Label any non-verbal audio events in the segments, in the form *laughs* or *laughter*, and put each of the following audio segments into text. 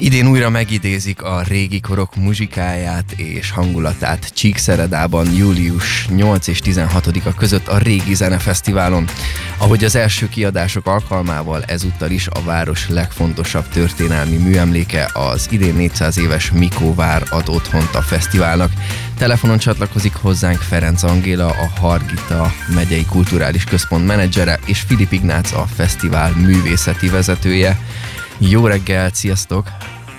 Idén újra megidézik a régi korok muzsikáját és hangulatát Csíkszeredában július 8 és 16-a között a Régi Zenefesztiválon. Ahogy az első kiadások alkalmával ezúttal is a város legfontosabb történelmi műemléke az idén 400 éves Mikóvár ad otthont a fesztiválnak. Telefonon csatlakozik hozzánk Ferenc Angéla, a Hargita megyei kulturális központ menedzsere és Filip Ignác, a fesztivál művészeti vezetője. Jó reggelt, sziasztok!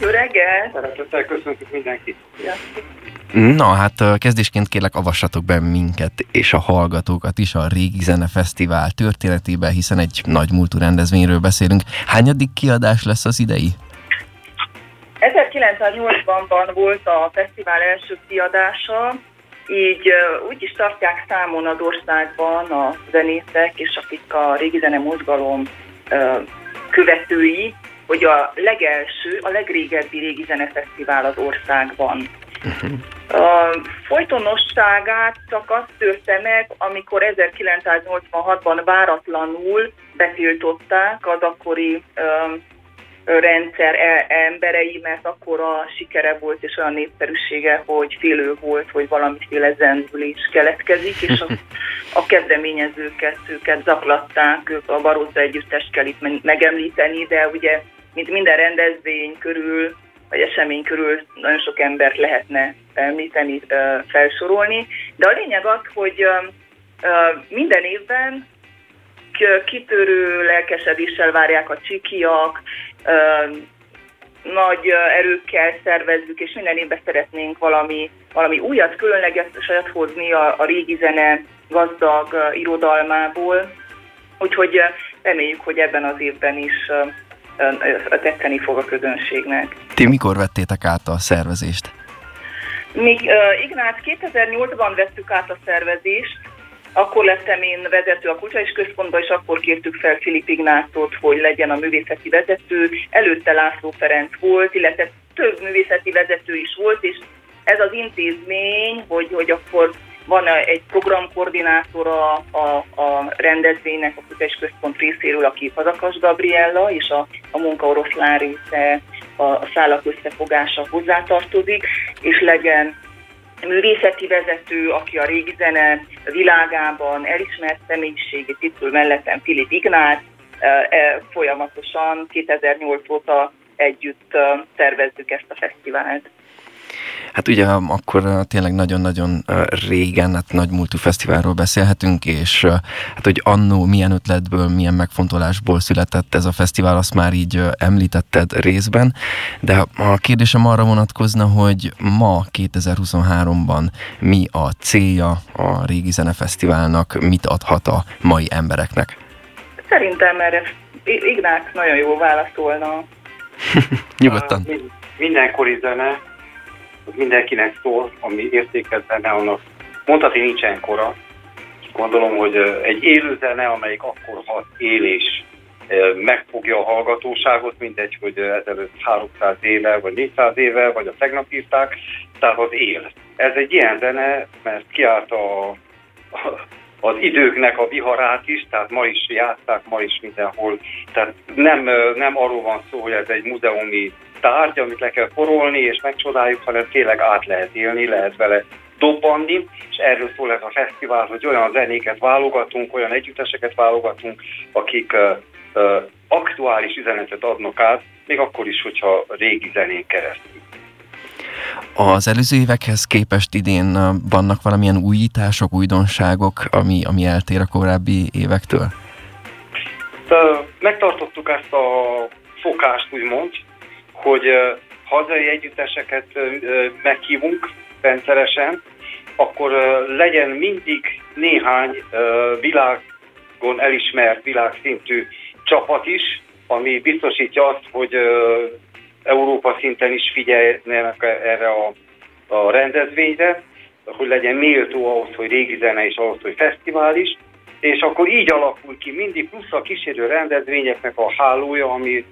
Jó reggelt! Szeretettel köszöntük mindenkit! Na hát kezdésként kérlek avassatok be minket és a hallgatókat is a Régi Zene Fesztivál történetébe, hiszen egy nagy múltú rendezvényről beszélünk. Hányadik kiadás lesz az idei? 1980-ban volt a fesztivál első kiadása, így úgy is tartják számon az országban a zenészek és akik a régi zene mozgalom követői, hogy a legelső, a legrégebbi régi zenefesztivál az országban. A folytonosságát csak azt törte meg, amikor 1986-ban váratlanul betiltották az akkori rendszer e, emberei, mert akkor a sikere volt és olyan népszerűsége, hogy félő volt, hogy valamiféle zendülés keletkezik, és a, a kezdeményezőket, őket zaklatták, a Barózza együttest kell itt megemlíteni, de ugye, mint minden rendezvény körül, vagy esemény körül nagyon sok embert lehetne említeni, felsorolni, de a lényeg az, hogy minden évben kitörő lelkesedéssel várják a csikiak, nagy erőkkel szervezzük, és minden évben szeretnénk valami, valami újat, különlegeset hozni a, a régi zene gazdag irodalmából. Úgyhogy reméljük, hogy ebben az évben is tetszeni fog a közönségnek. Ti mikor vettétek át a szervezést? Még uh, Ignác 2008-ban vettük át a szervezést, akkor lettem én vezető a Kulturális Központban, és akkor kértük fel Filip Ignácot, hogy legyen a művészeti vezető. Előtte László Ferenc volt, illetve több művészeti vezető is volt, és ez az intézmény, hogy, hogy akkor van egy programkoordinátor a, a, rendezvénynek, a Kulturális Központ részéről, aki Fazakas Gabriella, és a, a munka oroszlán része, a, a szálak összefogása hozzátartozik, és legyen művészeti vezető, aki a régi zene világában elismert személyiségi titul mellettem Filip Ignác, folyamatosan 2008 óta együtt tervezzük ezt a fesztivált. Hát ugye akkor tényleg nagyon-nagyon régen, hát nagy múltú fesztiválról beszélhetünk, és hát hogy annó milyen ötletből, milyen megfontolásból született ez a fesztivál, azt már így említetted részben, de a kérdésem arra vonatkozna, hogy ma 2023-ban mi a célja a Régi Zenefesztiválnak, mit adhat a mai embereknek? Szerintem erre Ignác nagyon jó válaszolna. *laughs* Nyugodtan. Mindenkori zene mindenkinek szól, ami értéket zene, annak mondhatni nincsen kora. Gondolom, hogy egy élő zene, amelyik akkor hat élés megfogja a hallgatóságot, mindegy, hogy ezelőtt 300 éve, vagy 400 éve, vagy a tegnap írták, tehát az él. Ez egy ilyen zene, mert kiállt a, a, az időknek a viharát is, tehát ma is játszák, ma is mindenhol. Tehát nem, nem arról van szó, hogy ez egy múzeumi tárgy, amit le kell porolni és megcsodáljuk, hanem tényleg át lehet élni, lehet vele dobbanni, és erről szól ez a fesztivál, hogy olyan zenéket válogatunk, olyan együtteseket válogatunk, akik uh, uh, aktuális üzenetet adnak át, még akkor is, hogyha régi zenén keresztül. Az előző évekhez képest idén vannak valamilyen újítások, újdonságok, ami, ami eltér a korábbi évektől? Megtartottuk ezt a fokást, úgymond, hogy hazai együtteseket meghívunk rendszeresen, akkor legyen mindig néhány világon elismert, világszintű csapat is, ami biztosítja azt, hogy Európa szinten is figyeljenek erre a, a rendezvényre, hogy legyen méltó ahhoz, hogy régi zene és ahhoz, hogy fesztivál is, és akkor így alakul ki mindig plusz a kísérő rendezvényeknek a hálója, ami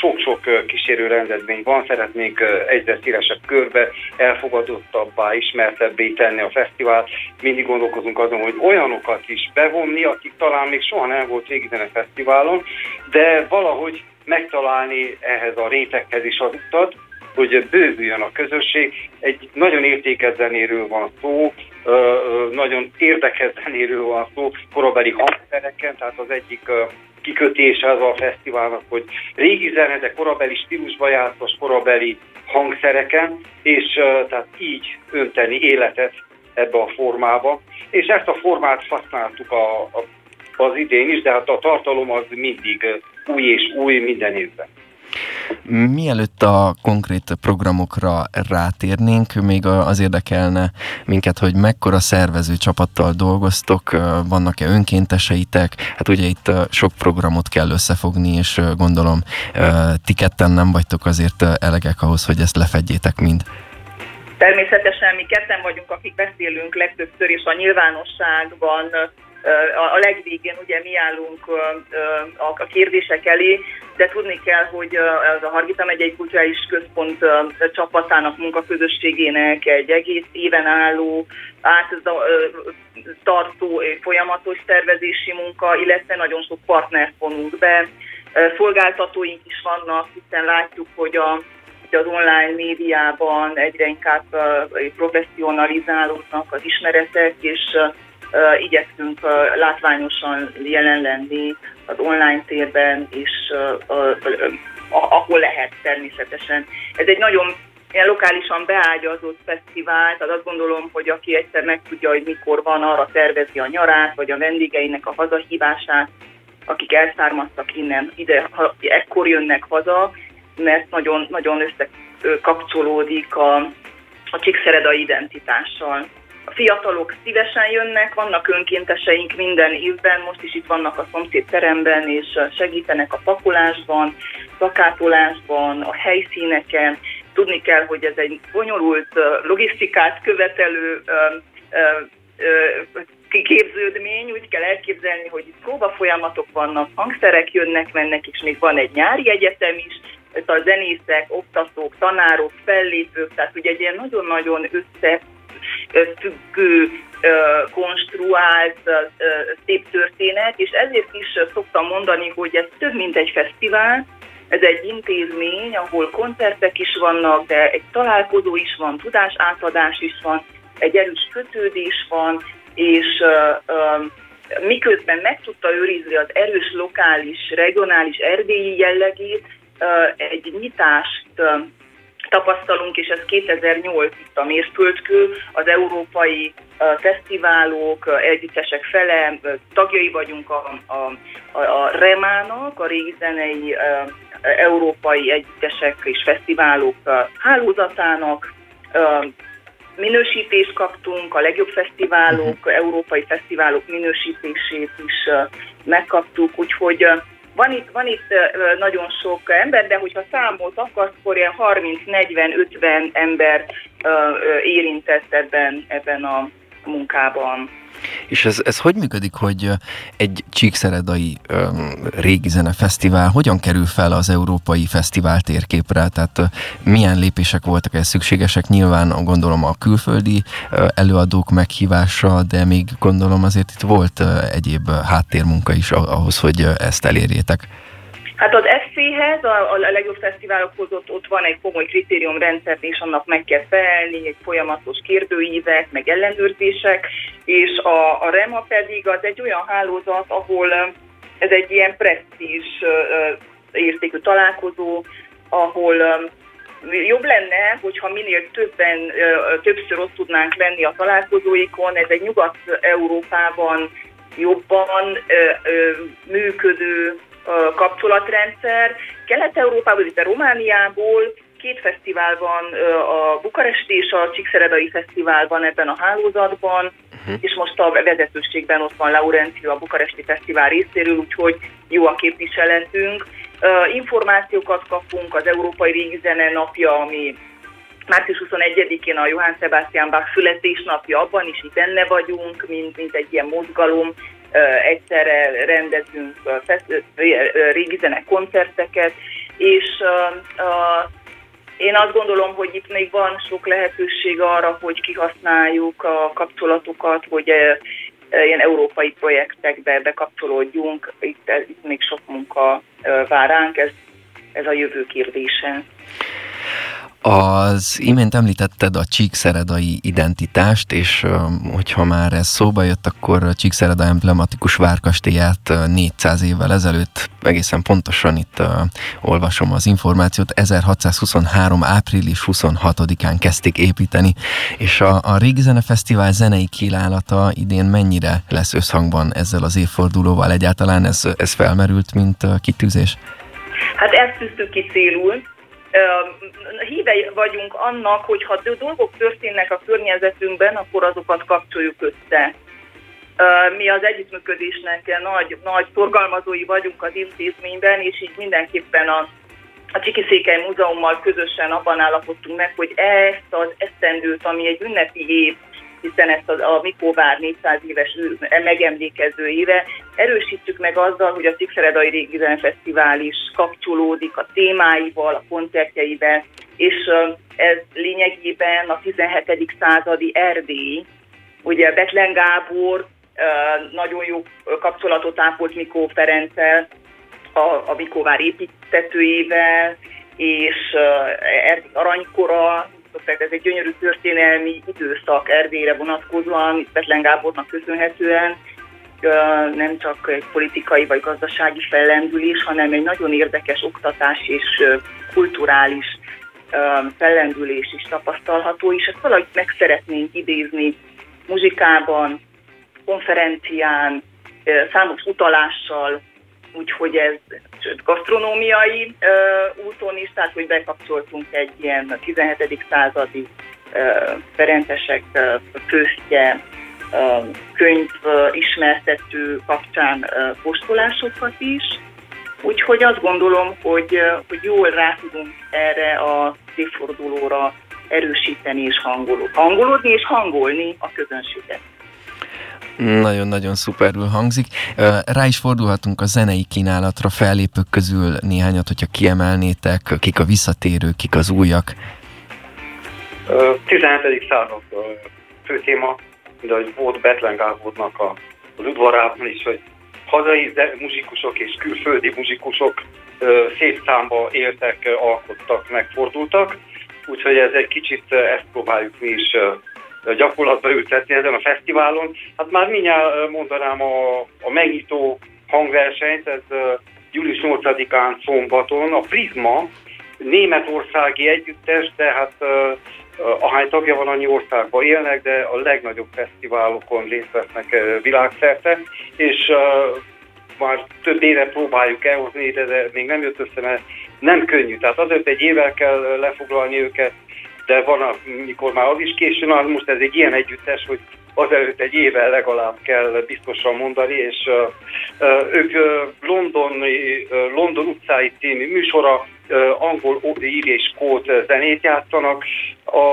sok-sok kísérő rendezvény van, szeretnénk egyre szélesebb körbe elfogadottabbá, ismertebbé tenni a fesztivált. Mindig gondolkozunk azon, hogy olyanokat is bevonni, akik talán még soha nem volt régi fesztiválon, de valahogy megtalálni ehhez a réteghez is az utat, hogy bővüljön a közösség. Egy nagyon értékes zenéről van szó, nagyon érdekes zenéről van szó, korabeli hangszereken, tehát az egyik kikötése az a fesztiválnak, hogy régi zene, de korabeli stílusba játszos, korabeli hangszereken, és tehát így önteni életet ebbe a formába. És ezt a formát használtuk a, a, az idén is, de hát a tartalom az mindig új és új minden évben. Mielőtt a konkrét programokra rátérnénk, még az érdekelne minket, hogy mekkora szervező csapattal dolgoztok, vannak-e önkénteseitek? Hát ugye itt sok programot kell összefogni, és gondolom ti ketten nem vagytok azért elegek ahhoz, hogy ezt lefedjétek mind. Természetesen mi ketten vagyunk, akik beszélünk legtöbbször, és a nyilvánosságban a legvégén ugye mi állunk a kérdések elé, de tudni kell, hogy az a Hargita megyei kulturális központ csapatának, munkaközösségének egy egész éven álló, áttartó, folyamatos tervezési munka, illetve nagyon sok partnert vonunk be. Szolgáltatóink is vannak, hiszen látjuk, hogy a az online médiában egyre inkább professzionalizálódnak az ismeretek, és igyekszünk látványosan jelen lenni az online térben, és ahol lehet természetesen. Ez egy nagyon ilyen lokálisan beágyazott fesztivál, tehát azt gondolom, hogy aki egyszer megtudja, hogy mikor van, arra tervezi a nyarát, vagy a vendégeinek a hazahívását, akik elszármaztak innen, ide, ha ekkor jönnek haza, mert nagyon, nagyon összekapcsolódik a, a Csíkszereda identitással. A fiatalok szívesen jönnek, vannak önkénteseink minden évben, most is itt vannak a szomszéd teremben, és segítenek a pakolásban, szakátolásban, a helyszíneken. Tudni kell, hogy ez egy bonyolult logisztikát követelő képződmény, úgy kell elképzelni, hogy itt próbafolyamatok vannak, hangszerek jönnek, mennek, és még van egy nyári egyetem is, a zenészek, oktatók, tanárok, fellépők, tehát ugye egy ilyen nagyon-nagyon össze függő, konstruált, szép történet, és ezért is szoktam mondani, hogy ez több, mint egy fesztivál, ez egy intézmény, ahol koncertek is vannak, de egy találkozó is van, tudás átadás is van, egy erős kötődés van, és miközben meg tudta őrizni az erős lokális, regionális, erdélyi jellegét, egy nyitást tapasztalunk, és ez 2008 itt a mérföldkő, az európai fesztiválok, együttesek fele, tagjai vagyunk a, a, a, a REMÁnak, a régi zenei európai együttesek és fesztiválok hálózatának, minősítést kaptunk, a legjobb fesztiválok, uh-huh. európai fesztiválok minősítését is megkaptuk, úgyhogy van itt, van itt nagyon sok ember, de hogyha számolt akarsz, akkor ilyen 30-40-50 ember érintett ebben, ebben a munkában. És ez, ez hogy működik, hogy egy csíkszeredai um, régi fesztivál hogyan kerül fel az európai fesztivál térképre? Tehát uh, milyen lépések voltak ez szükségesek? Nyilván gondolom a külföldi uh, előadók meghívása, de még gondolom azért itt volt uh, egyéb háttérmunka is ahhoz, hogy ezt elérjétek. Hát az FC-hez, a, a legjobb fesztiválokhoz ott, ott van egy komoly kritériumrendszer, és annak meg kell felelni, egy folyamatos kérdőívek, meg ellenőrzések, és a, a REMA pedig az egy olyan hálózat, ahol ez egy ilyen presztízs értékű találkozó, ahol jobb lenne, hogyha minél többen, többször ott tudnánk lenni a találkozóikon. Ez egy Nyugat-Európában jobban működő kapcsolatrendszer. Kelet-Európából, itt a Romániából két fesztivál van, a Bukaresti és a Csíkszeredai Fesztivál van ebben a hálózatban, uh-huh. és most a vezetőségben ott van Laurencio a Bukaresti Fesztivál részéről, úgyhogy jó a képviseletünk. Információkat kapunk az Európai Régi Zene napja, ami március 21-én a Johann Sebastian Bach születésnapja, abban is itt benne vagyunk, mint, mint egy ilyen mozgalom, egyszerre rendezünk régi zenek koncerteket, és én azt gondolom, hogy itt még van sok lehetőség arra, hogy kihasználjuk a kapcsolatokat, hogy ilyen európai projektekbe bekapcsolódjunk. Itt, itt még sok munka vár ránk, ez, ez a jövő kérdése. Az imént említetted a csíkszeredai identitást, és hogyha már ez szóba jött, akkor a Csíkszereda emblematikus várkastélyát 400 évvel ezelőtt, egészen pontosan itt olvasom az információt, 1623. április 26-án kezdték építeni, és a, a Régi Zene Fesztivál zenei kínállata idén mennyire lesz összhangban ezzel az évfordulóval? Egyáltalán ez, ez felmerült, mint kitűzés? Hát ezt tűztük ki célul, híve vagyunk annak, hogy ha dolgok történnek a környezetünkben, akkor azokat kapcsoljuk össze. Mi az együttműködésnek nagy, nagy szorgalmazói vagyunk az intézményben, és így mindenképpen a, a Csiki Székely Múzeummal közösen abban állapodtunk meg, hogy ezt az esztendőt, ami egy ünnepi év, hiszen ezt a, a Mikóvár 400 éves megemlékező éve, erősítsük meg azzal, hogy a Szikszeredai Régi Fesztivál is kapcsolódik a témáival, a koncertjeivel, és ez lényegében a 17. századi Erdély, ugye Betlen Gábor nagyon jó kapcsolatot ápolt Mikó Ferenccel, a, a Mikóvár építetőjével, és Erdély aranykora, tehát ez egy gyönyörű történelmi időszak Erdélyre vonatkozóan, Betlen Gábornak köszönhetően, nem csak egy politikai vagy gazdasági fellendülés, hanem egy nagyon érdekes oktatás és kulturális fellendülés is tapasztalható, és ezt valahogy meg szeretnénk idézni muzsikában, konferencián, számos utalással, úgyhogy ez sőt, gasztronómiai uh, úton is, tehát hogy bekapcsoltunk egy ilyen 17. századi uh, Ferencesek főztje könyv uh, ismertető kapcsán uh, postolásokat is, úgyhogy azt gondolom, hogy, uh, hogy jól rá tudunk erre a évfordulóra erősíteni és hangolódni, hangolódni és hangolni a közönséget. Nagyon-nagyon szuperül hangzik. Rá is fordulhatunk a zenei kínálatra, fellépők közül néhányat, hogyha kiemelnétek, kik a visszatérők, kik az újak. 17. század fő téma, de hogy volt Betlen Gábornak a, az udvarában is, hogy hazai muzsikusok és külföldi muzsikusok szép számba éltek, alkottak, megfordultak, úgyhogy ez egy kicsit ezt próbáljuk mi is gyakorlatba ültetni ezen a fesztiválon. Hát már mindjárt mondanám a, a megnyitó hangversenyt, ez július 8-án szombaton, a Prisma németországi együttes, de hát ahány tagja van, annyi országban élnek, de a legnagyobb fesztiválokon részt vesznek világszerte, és már több éve próbáljuk elhozni, de még nem jött össze, mert nem könnyű. Tehát azért egy évvel kell lefoglalni őket, de van, amikor már az is későn áll, most ez egy ilyen együttes, hogy azelőtt egy éve legalább kell biztosan mondani, és uh, ők uh, London, utcái című műsora, uh, angol ír és kód zenét játszanak. A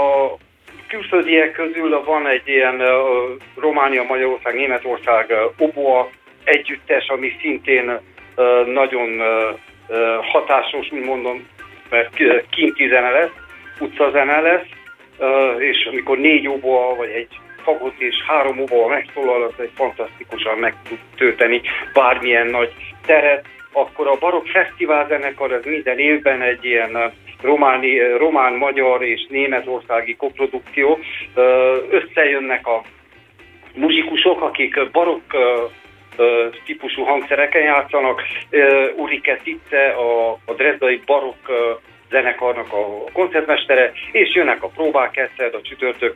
külföldiek közül van egy ilyen uh, Románia, Magyarország, Németország uh, oboa együttes, ami szintén uh, nagyon uh, hatásos, úgy mondom, mert zene lesz utcazene lesz, és amikor négy óboa, vagy egy fagot és három óboa megszólal, az egy fantasztikusan meg tud tölteni bármilyen nagy teret, akkor a Barok Fesztivál zenekar az minden évben egy ilyen románi, román, magyar és németországi koprodukció. Összejönnek a muzsikusok, akik barokk típusú hangszereken játszanak. Urike Titte, a, a Dresdai barokk zenekarnak a koncertmestere, és jönnek a próbák egyszer, a csütörtök,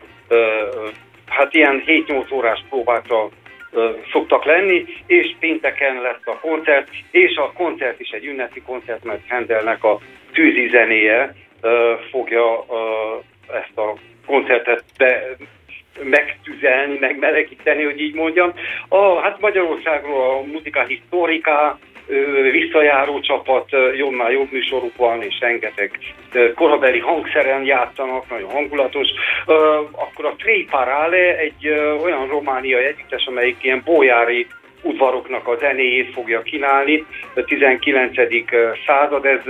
hát ilyen 7-8 órás próbákra szoktak lenni, és pénteken lesz a koncert, és a koncert is egy ünnepi koncert, mert Hendelnek a tűzi zenéje fogja ezt a koncertet be, megtüzelni, megmelegíteni, hogy így mondjam. A, hát Magyarországról a muzika historiká, visszajáró csapat, jobbnál jobb műsoruk van, és rengeteg korabeli hangszeren játszanak, nagyon hangulatos. Akkor a Trey Parale egy olyan romániai együttes, amelyik ilyen bójári udvaroknak a zenéjét fogja kínálni. A 19. század, ez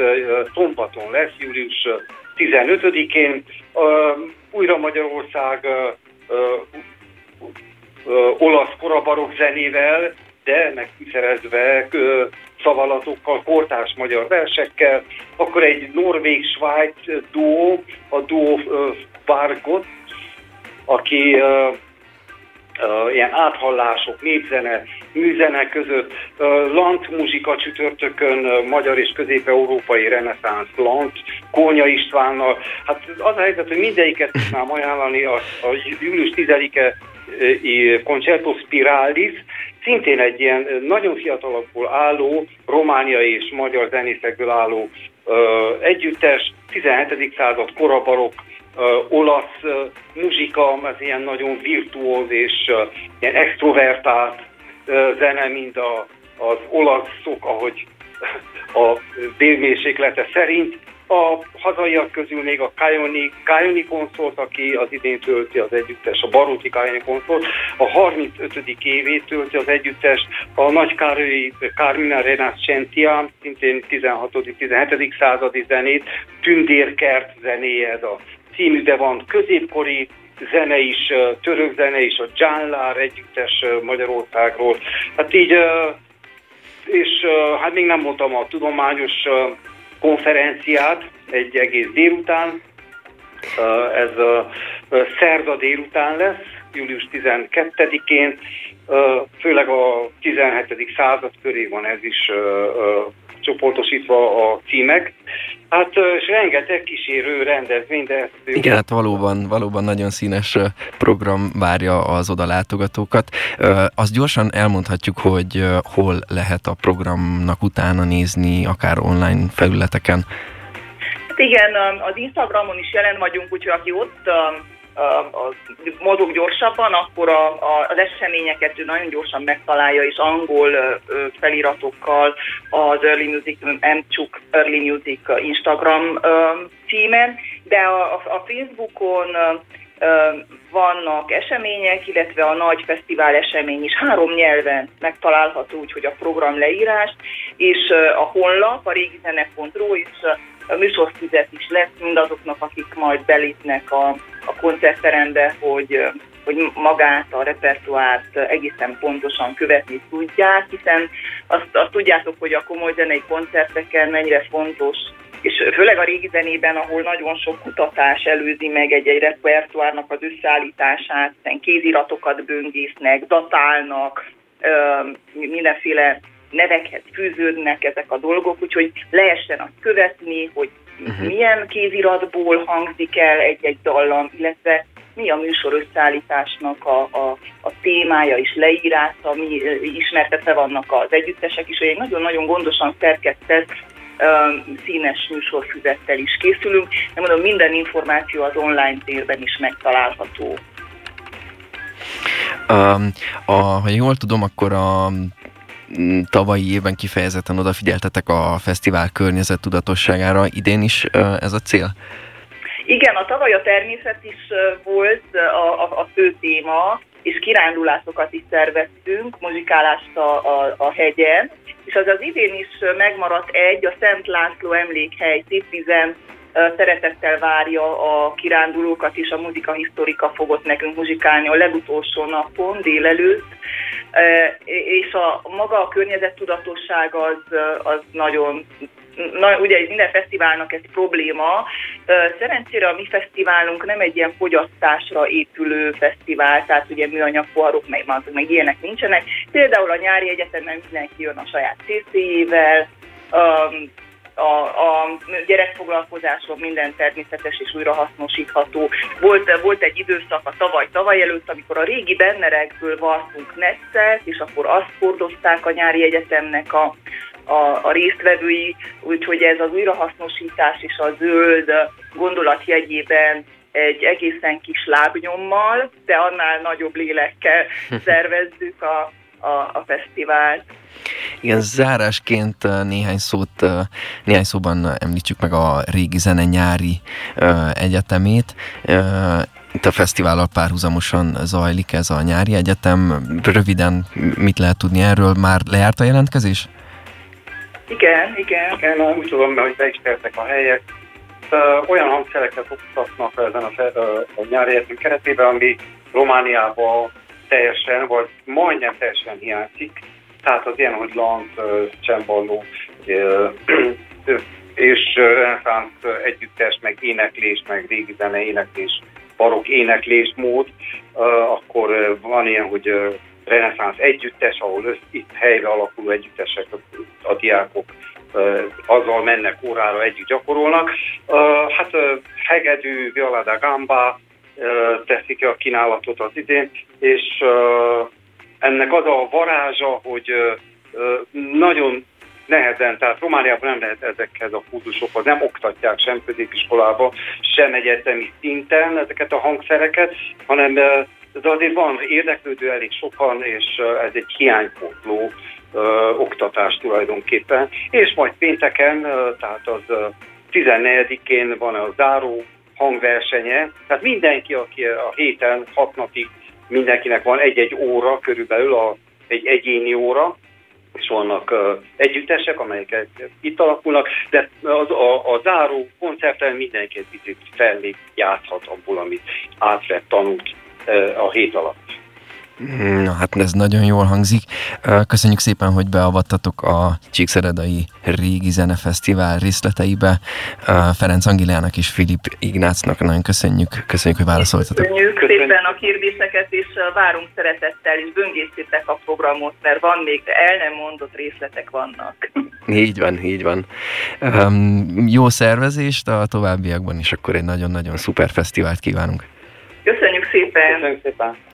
szombaton lesz, július 15-én. Újra Magyarország olasz korabarok zenével, de megfűszerezve szavalatokkal, kortárs magyar versekkel, akkor egy norvég-svájc duó, a duó Bargot, aki ilyen áthallások, népzene, műzene között, lant muzsika csütörtökön, magyar és közép-európai reneszánsz lant, Kónya Istvánnal. Hát az a helyzet, hogy mindegyiket tudnám ajánlani, a, a július 10-e Concerto Spiralis, szintén egy ilyen nagyon fiatalokból álló, romániai és magyar zenészekből álló ö, együttes, 17. század korabarok, olasz uh, muzsika, ez ilyen nagyon virtuóz és uh, ilyen extrovertált uh, zene, mint a, az olaszok, ahogy a délmérséklete szerint. A hazaiak közül még a Kajoni, Kajoni konszort, aki az idén tölti az együttes, a Baróti Kajoni konszort, a 35. évét tölti az együttes, a Nagy Károlyi Carmina Renascentia, szintén 16.-17. századi zenét, Tündérkert zenéje, ez a című, de van középkori zene is, török zene is, a Dzsánlár együttes Magyarországról. Hát így, és hát még nem mondtam a tudományos konferenciát egy egész délután, ez szerda délután lesz, július 12-én, főleg a 17. század köré van ez is csoportosítva a címek. Hát és rengeteg kísérő rendezvény, de... Igen, hát valóban, valóban nagyon színes program várja az oda látogatókat. Azt gyorsan elmondhatjuk, hogy hol lehet a programnak utána nézni, akár online felületeken. Hát igen, az Instagramon is jelen vagyunk, úgyhogy aki ott a, mozog gyorsabban, akkor a, a, az eseményeket ő nagyon gyorsan megtalálja, és angol feliratokkal az Early Music, Mcsuk Early Music Instagram címen, de a, a Facebookon vannak események, illetve a nagy fesztivál esemény is. Három nyelven megtalálható, úgyhogy a program leírás, és a honlap, a régizene.ru is a műsorfüzet is lesz mindazoknak, akik majd belépnek a, a koncertterembe, hogy, hogy magát, a repertoárt egészen pontosan követni tudják, hiszen azt, azt tudjátok, hogy a komoly zenei koncerteken mennyire fontos és főleg a régi zenében, ahol nagyon sok kutatás előzi meg egy-egy repertoárnak az összeállítását, hiszen kéziratokat böngésznek, datálnak, mindenféle nevekhez fűződnek ezek a dolgok, úgyhogy lehessen azt követni, hogy uh-huh. milyen kéziratból hangzik el egy-egy dallam, illetve mi a műsor összeállításnak a, a, a témája és leírása, mi ismertetve vannak az együttesek is, hogy egy nagyon-nagyon gondosan szerkesztett színes műsorfüzettel is készülünk. De mondom, minden információ az online térben is megtalálható. Um, a, ha jól tudom, akkor a tavalyi évben kifejezetten odafigyeltetek a fesztivál környezet tudatosságára. Idén is ez a cél? Igen, a tavaly a természet is volt a, a, a fő téma, és kirándulásokat is szerveztünk, muzsikálást a, a, a hegyen, és az az idén is megmaradt egy, a Szent László emlékhely Szépvizen szeretettel várja a kirándulókat, és a muzika historika fogott nekünk muzsikálni a legutolsó napon, délelőtt, és a maga a környezettudatosság az, az nagyon na, ugye minden fesztiválnak ez probléma. Szerencsére a mi fesztiválunk nem egy ilyen fogyasztásra épülő fesztivál, tehát ugye műanyag poharok, meg, meg ilyenek nincsenek. Például a nyári egyetemen mindenki jön a saját CC-jével, a, a gyerekfoglalkozáson minden természetes és újrahasznosítható. Volt, volt egy időszak a tavaly-tavaly előtt, amikor a régi bennerekből vartunk neccet, és akkor azt hordozták a nyári egyetemnek a, a, a résztvevői, úgyhogy ez az újrahasznosítás és a zöld gondolatjegyében egy egészen kis lábnyommal, de annál nagyobb lélekkel *laughs* szervezzük a, a, a fesztivált. Igen, zárásként néhány szót, néhány szóban említsük meg a régi zene nyári egyetemét. Itt a fesztivállal párhuzamosan zajlik ez a nyári egyetem. Röviden mit lehet tudni erről? Már lejárt a jelentkezés? Igen, igen. Igen, úgy tudom, hogy be is a helyek. Olyan hangszereket oktatnak ezen a, a nyári egyetem keretében, ami Romániában teljesen, vagy majdnem teljesen hiányzik. Tehát az ilyen, hogy lant, csembaló, és reneszánsz együttes, meg éneklés, meg régi zene éneklés, barok éneklés mód, akkor van ilyen, hogy reneszánsz együttes, ahol itt helyre alakuló együttesek, a diákok azzal mennek órára, együtt gyakorolnak. Hát hegedű, viola da gamba teszik a kínálatot az idén, és ennek az a varázsa, hogy nagyon nehezen, tehát Romániában nem lehet ezekhez a kurzusokhoz, nem oktatják sem középiskolába, sem egyetemi szinten ezeket a hangszereket, hanem de azért van érdeklődő elég sokan, és ez egy hiánypótló ö, oktatás tulajdonképpen. És majd pénteken, ö, tehát az 14-én van a záró hangversenye, tehát mindenki, aki a héten hat napig mindenkinek van egy-egy óra körülbelül, a, egy egyéni óra, és vannak uh, együttesek, amelyek itt alakulnak, de az, a, a záró koncerten mindenki egy picit felé játszhat abból, amit átvett, tanult uh, a hét alatt. Na hát ez nagyon jól hangzik. Köszönjük szépen, hogy beavattatok a Csíkszeredai Régi Zenefesztivál részleteibe. Ferenc Angilának és Filip Ignácnak nagyon köszönjük. Köszönjük, hogy válaszoltatok. Köszönjük szépen a kérdéseket, és várunk szeretettel, és böngészítek a programot, mert van még el nem mondott részletek vannak. Így van, így van. Um, jó szervezést a továbbiakban, és akkor egy nagyon-nagyon szuper fesztivált kívánunk. Köszönjük szépen! Köszönjük szépen!